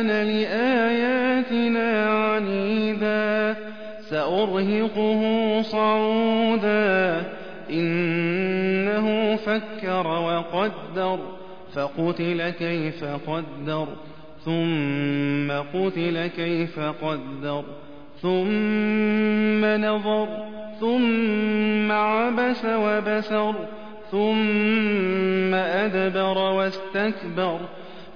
كان لآياتنا عنيدا سأرهقه صعودا. إنه فكر وقدر فقتل كيف قدر ثم قتل كيف قدر ثم نظر ثم عبس وبسر ثم أدبر واستكبر.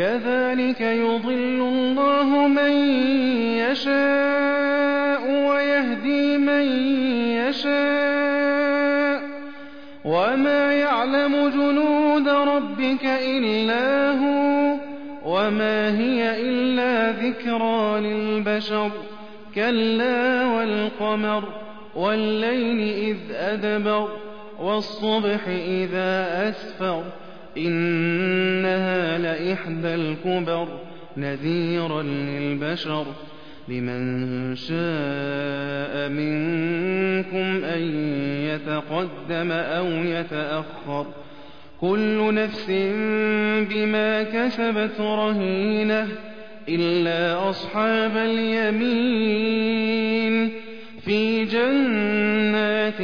كذلك يضل الله من يشاء ويهدي من يشاء. وما يعلم جنود ربك إلا هو وما هي إلا ذكرى للبشر. كلا والقمر والليل إذ أدبر والصبح إذا أسفر. إنها لإحدى الكبر نذيرا للبشر لمن شاء منكم أن يتقدم أو يتأخر كل نفس بما كسبت رهينة إلا أصحاب اليمين في جنات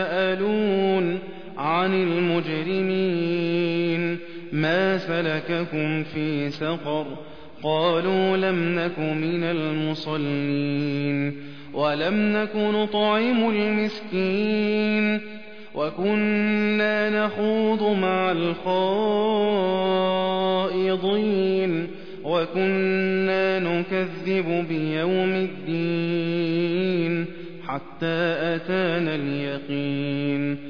يتساءلون عن المجرمين ما سلككم في سقر قالوا لم نك من المصلين ولم نك نطعم المسكين وكنا نخوض مع الخائضين وكنا نكذب بيوم الدين حتى أتانا اليقين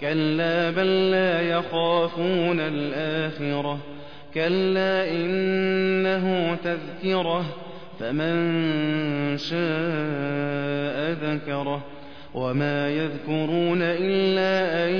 كلا بل لا يخافون الآخرة كلا إنه تذكره فمن شاء ذكره وما يذكرون إلا أن